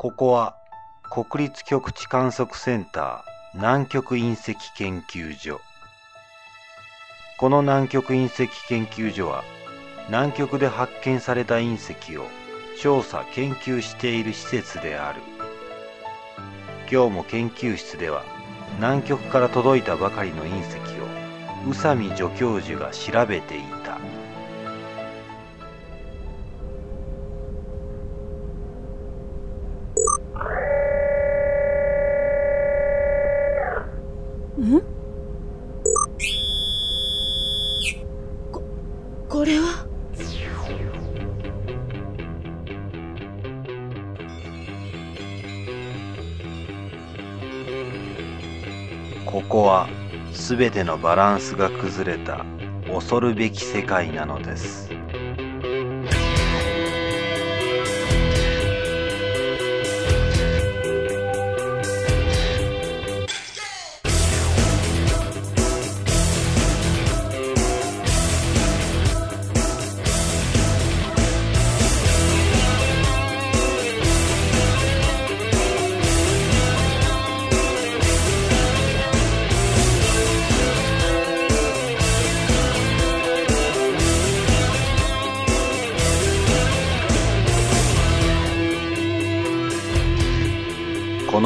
ここは国立極地観測センター南極隕石研究所。この南極隕石研究所は南極で発見された隕石を調査研究している施設である。今日も研究室では南極から届いたばかりの隕石を宇佐美助教授が調べていた。ここは全てのバランスが崩れた恐るべき世界なのです。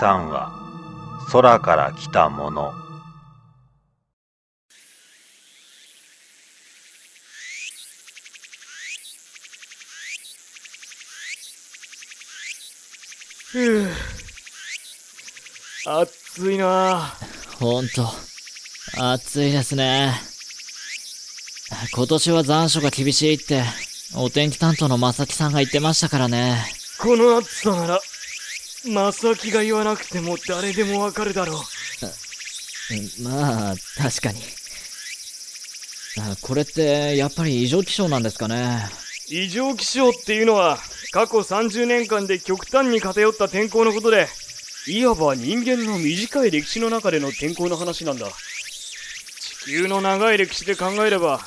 3話空から来たものふぅ。暑いなほんと、暑いですね。今年は残暑が厳しいって、お天気担当のまさきさんが言ってましたからね。この暑さなら、まさきが言わなくても誰でもわかるだろう。う んまあ、確かに。あこれって、やっぱり異常気象なんですかね？異常気象っていうのは、過去30年間で極端に偏った天候のことで、いわば人間の短い歴史の中での天候の話なんだ。地球の長い歴史で考えれば、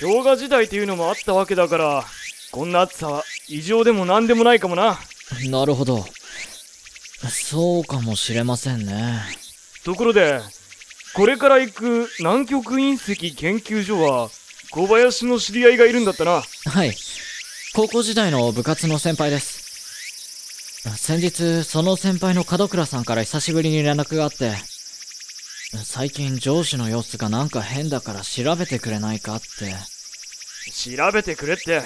氷河時代っていうのもあったわけだから、こんな暑さは異常でも何でもないかもな。なるほど。そうかもしれませんね。ところで、これから行く南極隕石研究所は、小林の知り合いがいるんだったな。はい。高校時代の部活の先輩です。先日、その先輩の門倉さんから久しぶりに連絡があって、最近上司の様子がなんか変だから調べてくれないかって。調べてくれって。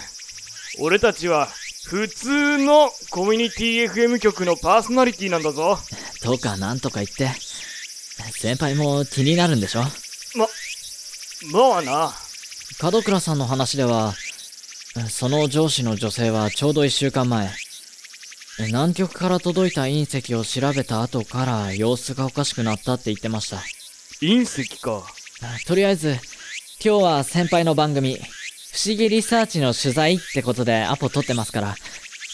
俺たちは、普通のコミュニティ FM 局のパーソナリティなんだぞ。とかなんとか言って。先輩も気になるんでしょ？ま、まあな。門倉さんの話では、その上司の女性はちょうど一週間前、南極から届いた隕石を調べた後から様子がおかしくなったって言ってました。隕石か。とりあえず、今日は先輩の番組、不思議リサーチの取材ってことでアポ取ってますか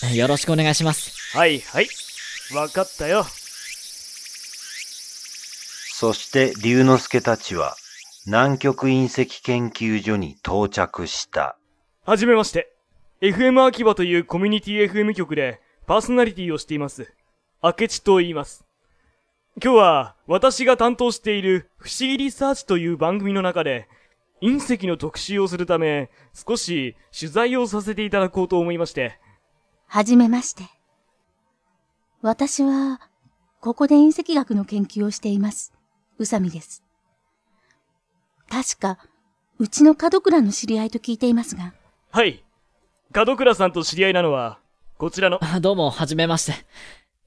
ら、よろしくお願いします。はいはい。わかったよ。そして龍之介たちは南極隕石研究所に到着したはじめまして。FM 秋葉というコミュニティ FM 局でパーソナリティをしています。明智と言います。今日は私が担当している不思議リサーチという番組の中で隕石の特集をするため少し取材をさせていただこうと思いまして。はじめまして。私は、ここで隕石学の研究をしています。宇佐美です。確か、うちの門倉の知り合いと聞いていますが、はい。門倉さんと知り合いなのは、こちらの、あどうも、はじめまして。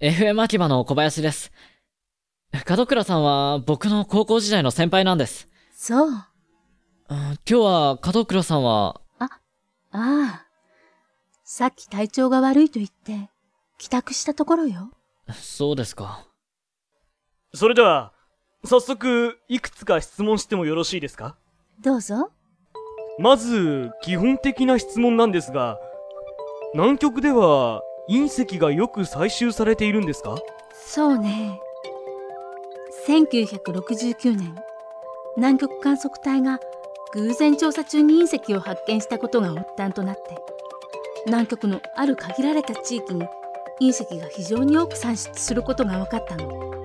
FM 秋葉の小林です。門倉さんは僕の高校時代の先輩なんです。そう。うん今日は門倉さんは、ああ。さっき体調が悪いと言って、帰宅したところよ。そうですか。それでは、早速、いくつか質問してもよろしいですか？どうぞ。まず、基本的な質問なんですが、南極では、隕石がよく採集されているんですか？そうね。1969年、南極観測隊が偶然調査中に隕石を発見したことが発端となって、南極のある限られた地域に隕石が非常に多く産出することが分かったの。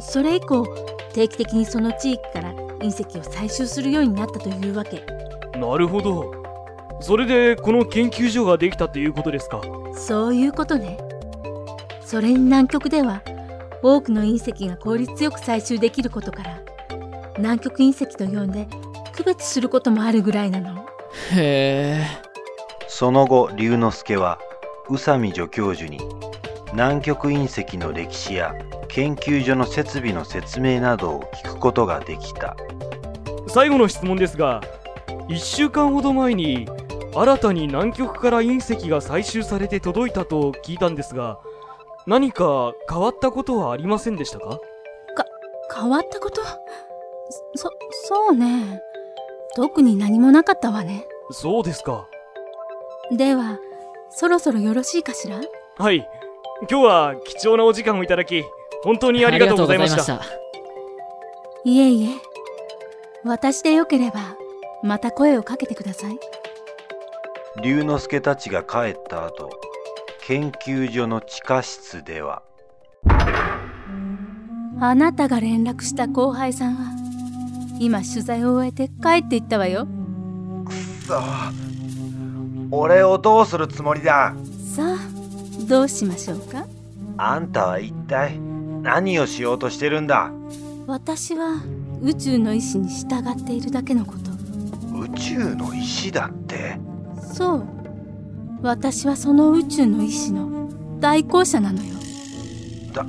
それ以降、定期的にその地域から隕石を採集するようになったというわけ。なるほど。それで、この研究所ができたっていうことですか？そういうことね。それに南極では多くの隕石が効率よく採集できることから南極隕石と呼んで区別することもあるぐらいなの？へえ。その後龍之介は宇佐美助教授に南極隕石の歴史や研究所の設備の説明などを聞くことができた最後の質問ですが、1週間ほど前に、新たに南極から隕石が採集されて届いたと聞いたんですが、何か変わったことはありませんでしたか変わったこと？そ、そうね。特に何もなかったわね。そうですか。では、そろそろよろしいかしら？はい。今日は貴重なお時間をいただき、本当にありがとうございました。いえいえ。私でよければ、また声をかけてください。龍之介たちが帰った後研究所の地下室ではあなたが連絡した後輩さんは、今取材を終えて帰っていったわよ。さあ俺をどうするつもりだ？さあ、どうしましょうか？あんたは一体何をしようとしてるんだ？私は宇宙の意志に従っているだけのこと。宇宙の石だって？そう。私はその宇宙の意志の代行者なのよ。だ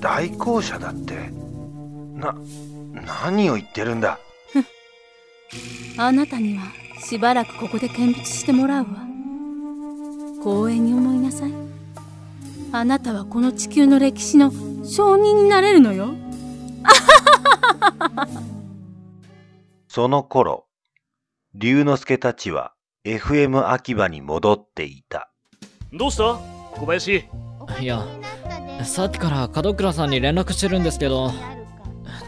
代行者だって？な何を言ってるんだあなたにはしばらくここで見物してもらうわ。光栄に思いなさい。あなたはこの地球の歴史の証人になれるのよ。その頃龍之介たちは FM 秋葉に戻っていたどうした？小林。いや、さっきから門倉さんに連絡してるんですけど、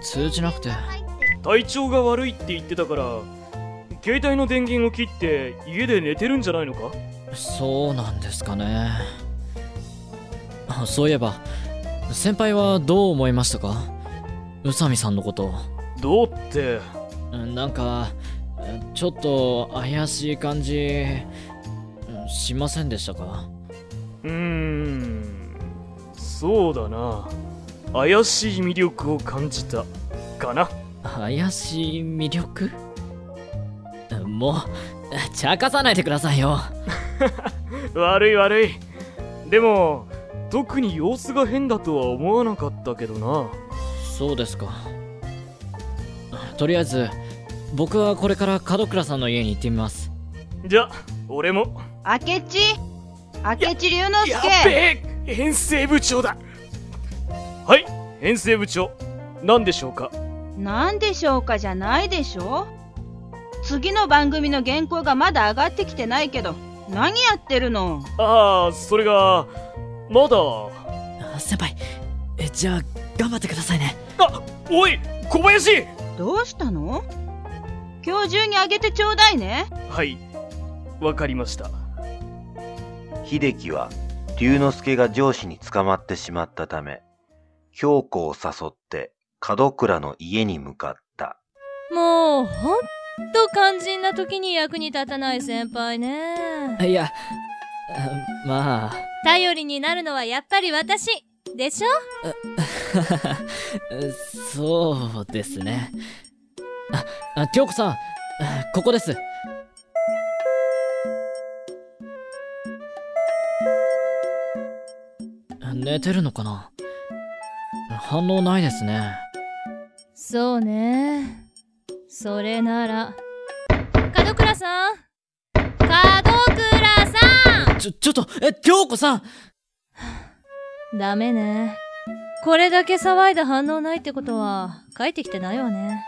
通じなくて。体調が悪いって言ってたから、携帯の電源を切って家で寝てるんじゃないのか？そうなんですかね。あそういえば、先輩はどう思いましたか？宇佐美さんのこと。どうって、なんか、ちょっと怪しい感じ、しませんでしたか？うーん、そうだな。怪しい魅力を感じた。かな？怪しい魅力？もう、茶化さないでくださいよ。悪い悪い。でも、特に様子が変だとは思わなかったけどな。そうですか。とりあえず、僕はこれから門倉さんの家に行ってみます。じゃ、俺も。明智？明智龍之やっ介べえ編成部長だはい、編成部長。何でしょうか？なんでしょうかじゃないでしょ次の番組の原稿がまだ上がってきてないけど何やってるの？ああ、それが、まだ？あ先輩、えじゃあ、頑張ってくださいね。あ、おい小林どうしたの？今日中にあげてちょうだいねはい、わかりました。秀樹は龍之介が上司に捕まってしまったため京子を誘って門倉の家に向かった。もうほんと肝心な時に役に立たない先輩ね。いやまあ。頼りになるのはやっぱり私。でしょ？そうですね。あ京子さんここです。寝てるのかな？反応ないですね。そうね。それなら。門倉さん門倉さちょ、ちょっと、え、京子さんんダメね。これだけ騒いだ反応ないってことは、帰ってきてないわね。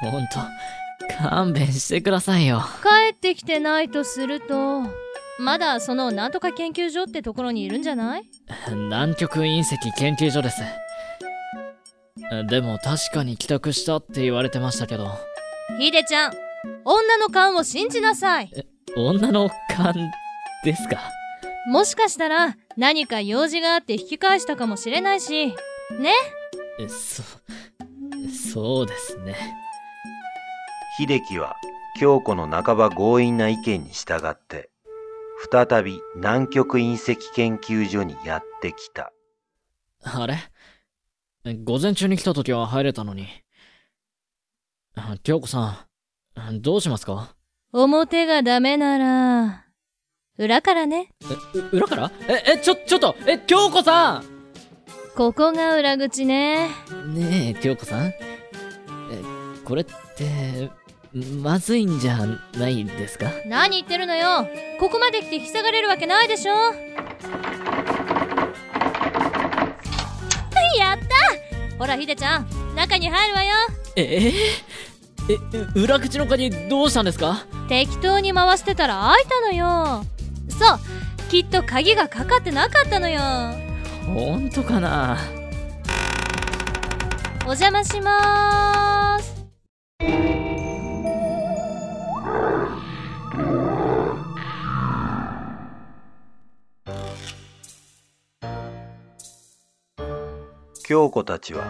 ほんと、勘弁してくださいよ。帰ってきてないとすると、まだそのなんとか研究所ってところにいるんじゃない？南極隕石研究所です。でも確かに帰宅したって言われてましたけど、ひでちゃん、女の勘を信じなさい。女の勘ですか？もしかしたら何か用事があって引き返したかもしれないし、ね？えそ、そうですね。秀樹は京子の半ば強引な意見に従って、再び南極隕石研究所にやってきた。あれ？午前中に来た時は入れたのに。京子さん、どうしますか？表がダメなら、裏からね。え、う裏から？え、え、ちょ、ちょっとえ、京子さんここが裏口ね。ねえ、京子さんえ、これって、まずいんじゃないですか？何言ってるのよ。ここまで来て塞がれるわけないでしょ。やったほら、ひでちゃん、中に入るわよ。えええ、裏口の鍵どうしたんですか？適当に回してたら開いたのよ。そう、きっと鍵がかかってなかったのよ。ほんとかな？お邪魔しまーす。京子たちは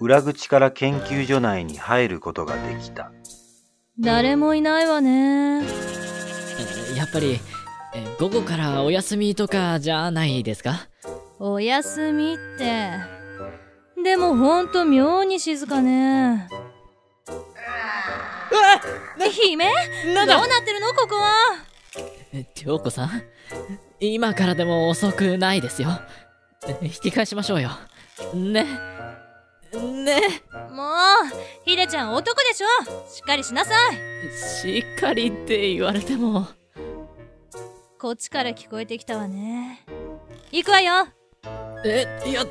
裏口から研究所内に入ることができた。誰もいないわね。えやっぱり、え午後からお休みとかじゃないですか？お休みって。でもほんと妙に静かね。うわ姫？なんだどうなってるの？ここはえ京子さん？今からでも遅くないですよ。え引き返しましょうよ。ね。ね。もう、ひでちゃん男でしょ？しっかりしなさいしっかりって言われても。こっちから聞こえてきたわね。行くわよえ、いや、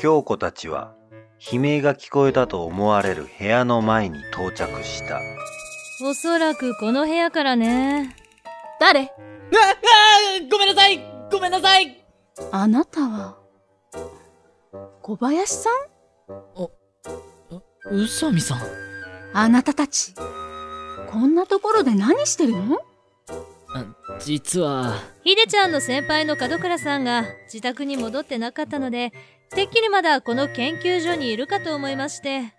京子たちは悲鳴が聞こえたと思われる部屋の前に到着した。おそらくこの部屋からね。誰？あ、あごめんなさいごめんなさいあなたは、小林さん？宇佐美さん。あなたたち、こんなところで何してるの？あ実は、ひでちゃんの先輩の門倉さんが自宅に戻ってなかったので、てっきりまだこの研究所にいるかと思いまして。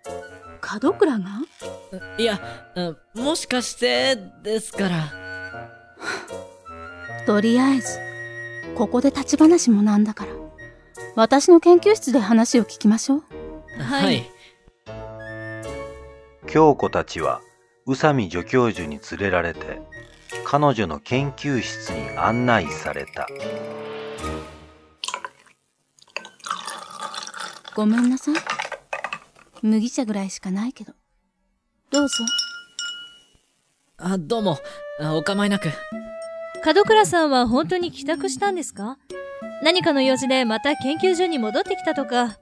門倉が？いや、あもしかして、ですから。とりあえず、ここで立ち話もなんだから、私の研究室で話を聞きましょう。はい京子たちは宇佐美助教授に連れられて彼女の研究室に案内された。ごめんなさい。麦茶ぐらいしかないけど。どうぞ。あ、どうも、あお構いなく。門倉さんは本当に帰宅したんですか？何かの用事でまた研究所に戻ってきたとか。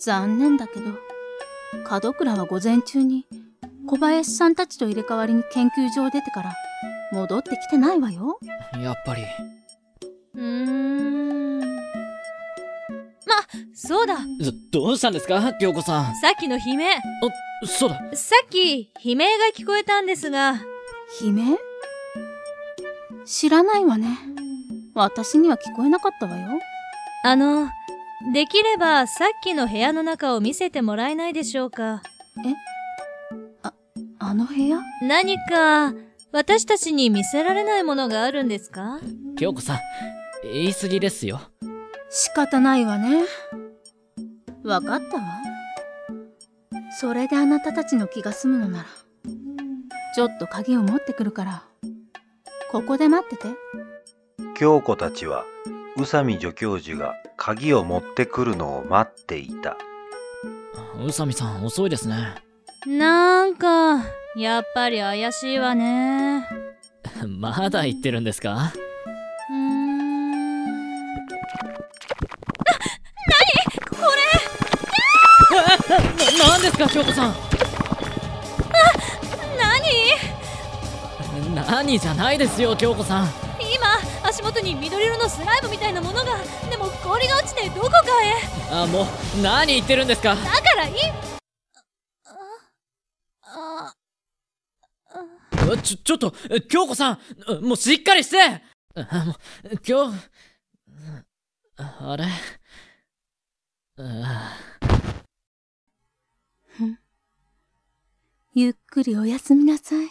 残念だけど、門倉は午前中に小林さんたちと入れ替わりに研究所を出てから戻ってきてないわよ。やっぱり。うーん。ま、そうだど、どうしたんですか京子さん？さっきの悲鳴あ、そうだ。さっき悲鳴が聞こえたんですが、悲鳴？知らないわね。私には聞こえなかったわよ。あの、できればさっきの部屋の中を見せてもらえないでしょうかあの部屋？何か私たちに見せられないものがあるんですか？京子さん、言い過ぎですよ。仕方ないわね。わかったわ。それであなたたちの気が済むのなら、ちょっと鍵を持ってくるから、ここで待ってて。京子たちは宇宇佐美助教授が鍵を持ってくるのを待っていた。宇佐美さん遅いですね。なんか、やっぱり怪しいわね。まだ言ってるんですか？うーん。な、な、なんですか京子さん？何 何じゃないですよ京子さん今、足元に緑色のスライムみたいなものが、でも氷が落ちてどこかへ。あもう何言ってるんですか？だからいい。あ、あ、ちょちょっと京子さんもうしっかりしてあもう今日あれ？あゆっくりお休みなさい。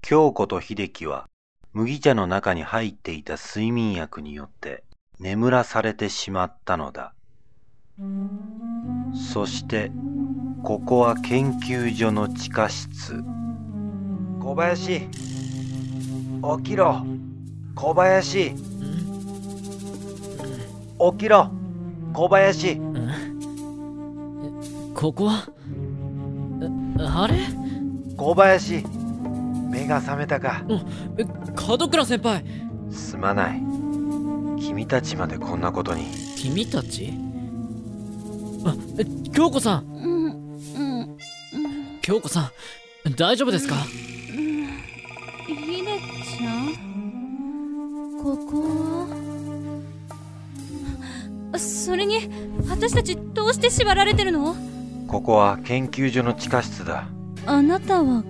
京子と秀樹は麦茶の中に入っていた睡眠薬によって眠らされてしまったのだ。そして、ここは研究所の地下室。小林起きろ。小林。起きろ。小林。ここは？ああれ？小林目が覚めたか。え門倉先輩。すまない。君たちまでこんなことに。君たち？あえ京子さん。うん、うん、京子さん大丈夫ですか？ひでちゃん。ここは？それに私たちどうして縛られてるの？ここは研究所の地下室だ。あなたは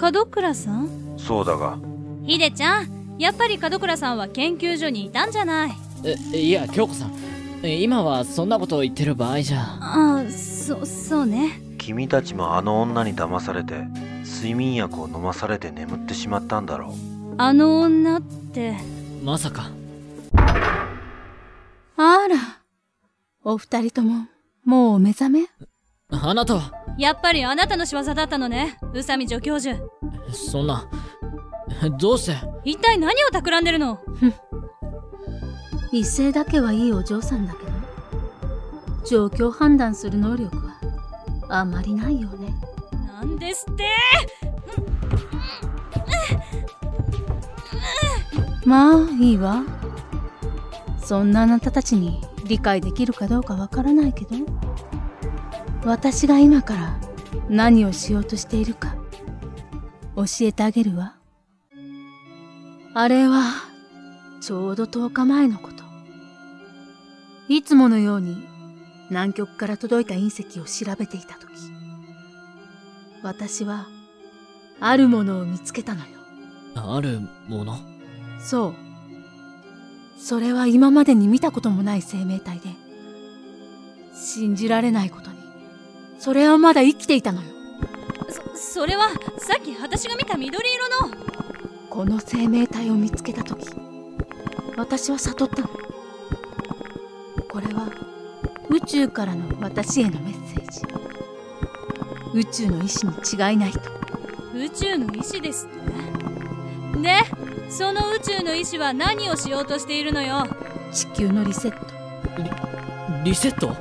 門倉さん？そうだが、ひでちゃんやっぱり門倉さんは研究所にいたんじゃない？えいや京子さん。え今はそんなことを言ってる場合じゃ。ああそそうね。君たちもあの女に騙されて、睡眠薬を飲まされて眠ってしまったんだろう。あの女って？まさか。あら、お二人とも、もうお目覚め？あなたは？やっぱりあなたの仕業だったのね。宇佐美助教授。そんな。どうして？一体何を企んでるの？一斉だけはいいお嬢さんだけど、状況判断する能力は、あんまりないよね。なんですって？まあ、いいわ。そんなあなたたちに理解できるかどうかわからないけど、私が今から何をしようとしているか、教えてあげるわ。あれは、ちょうど10日前のこと。いつものように南極から届いた隕石を調べていたとき、私は、あるものを見つけたのよ。あるもの？そう。それは今までに見たこともない生命体で、信じられないことに、それはまだ生きていたのよ。そそれはさっき私が見た緑色のこの生命体を見つけたとき、私は悟ったの。これは、宇宙からの私へのメッセージ。宇宙の意志に違いないと。宇宙の意志ですって？でその宇宙の意志は何をしようとしているのよ？地球のリセット。リセット？こ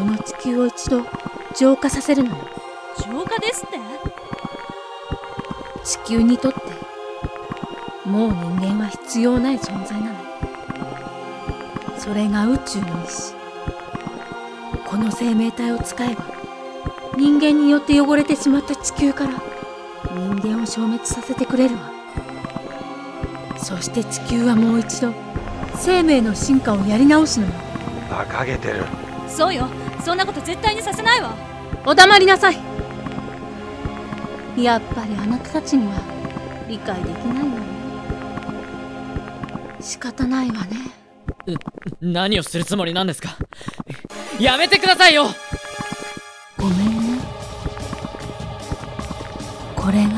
の地球を一度浄化させるのよ。浄化ですって？地球にとって、もう人間は必要ない存在なの。それが宇宙の意志。この生命体を使えば、人間によって汚れてしまった地球から、人間を消滅させてくれるわ。そして地球はもう一度、生命の進化をやり直すのよ。馬鹿げてる。そうよそんなこと絶対にさせないわ。お黙りなさい。やっぱりあなたたちには理解できないわね。仕方ないわね。何をするつもりなんですか？やめてくださいよ！ごめんね。これが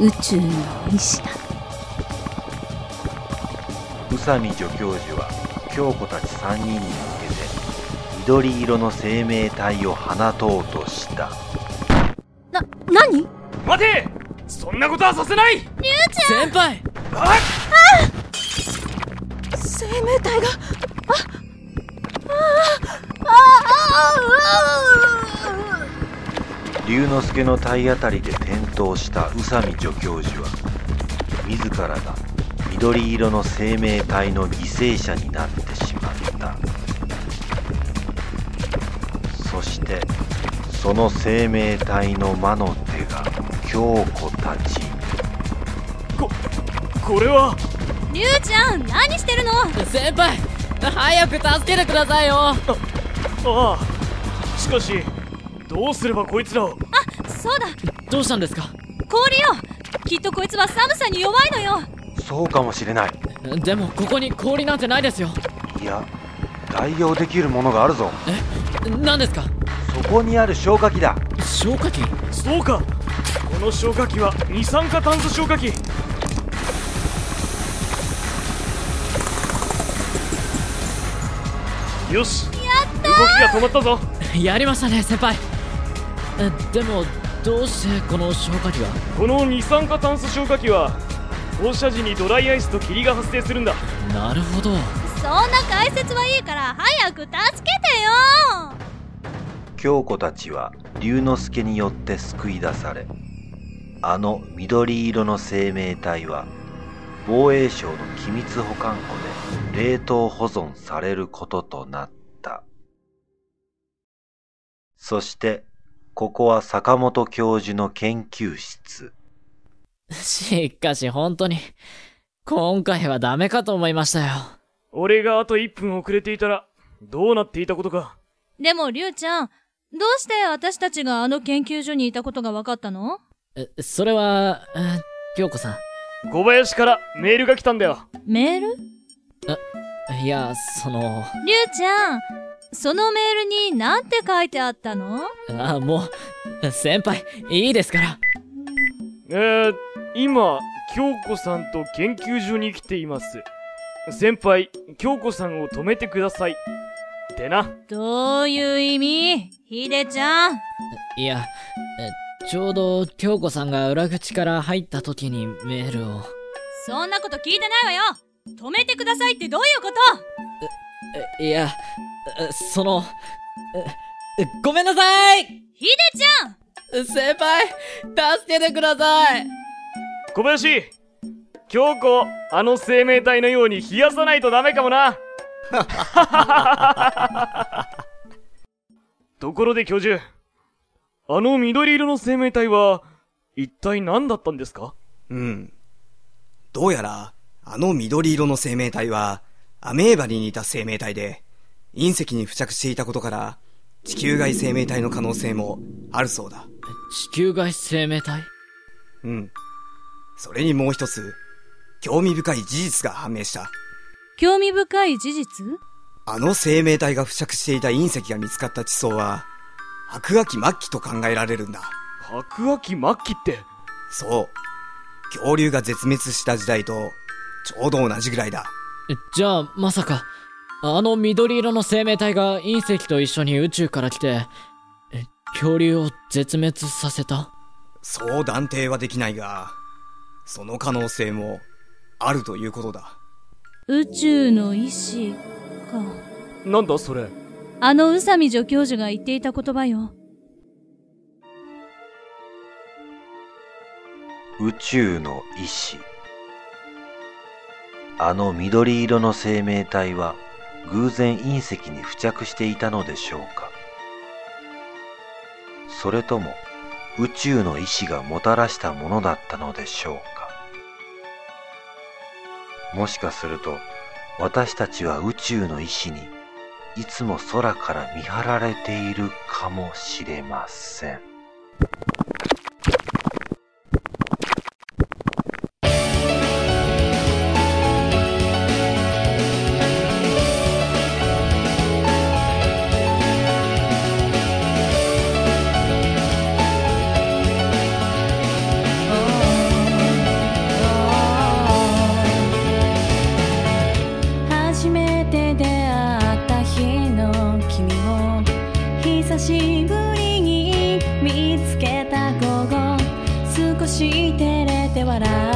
宇宙の意志なの宇佐美助教授は京子たち3人に緑色の生命体を放とうとした。な何？待て！そんなことはさせない！先輩！生命体が！ああああ龍之介の体当たりで転倒した宇佐美助教授は自らが緑色の生命体の犠牲者になってしまったしてその生命体の魔の手が京子たち。ここれは？リュウちゃん何してるの？先輩早く助けてくださいよ。ああしかしどうすればこいつらを？あそうだ。どうしたんですか？氷よ。きっとこいつは寒さに弱いのよ。そうかもしれない。でもここに氷なんてないですよ。いや代用できるものがあるぞ。え何ですか？そこにある消火器だ。消火器？そうか。この消火器は二酸化炭素消火器。よし。動きが止まったぞ。やりましたね先輩。えでもどうしてこの消火器が？この二酸化炭素消火器は放射時にドライアイスと霧が発生するんだ。なるほど。そんな解説はいいから早く助けてよ京子たちは龍之介によって救い出されあの緑色の生命体は防衛省の機密保管庫で冷凍保存されることとなった。そしてここは坂本教授の研究室。しかし本当に今回はダメかと思いましたよ。俺があと1分遅れていたらどうなっていたことか。でもリュウちゃんどうして私たちがあの研究所にいたことが分かったの？えそれはえ京子さ小林からメールが来たんだよ。メール？んいやその。リュウちゃんそのメールに何て書いてあったの？あもう先輩いいですから。えー、今京子さんと研究所に来ています。先輩京子さんを止めてくださいってな。どういう意味？ヒデちゃん。いやえちょうど京子さんが裏口から入った時にメールを。そんなこと聞いてないわよ。止めてくださいってどういうこと？えいやえそのえごめんなさい！ヒデちゃん。先輩助けてください！小林京子あの生命体のように冷やさないとダメかもな ところで教授あの緑色の生命体は一体何だったんですか？うん。どうやら、あの緑色の生命体は、アメーバに似た生命体で、隕石に付着していたことから、地球外生命体の可能性もあるそうだ。地球外生命体？うん。それにもう一つ、興味深い事実が判明した。興味深い事実？あの生命体が付着していた隕石が見つかった地層は、白亜紀末期と考えられるんだ。白亜紀末期って？そう。恐竜が絶滅した時代と、ちょうど同じぐらいだ。えじゃあまさかあの緑色の生命体が隕石と一緒に宇宙から来てえ恐竜を絶滅させた？そう断定はできないが、その可能性もあるということだ。宇宙の意志か。なんだそれ？あの宇佐美助教授が言っていた言葉よ。宇宙の意志。あの緑色の生命体は偶然隕石に付着していたのでしょうか？それとも宇宙の意志がもたらしたものだったのでしょうか？もしかすると私たちは宇宙の意志にいつも空から見張られているかもしれません。し照れて笑う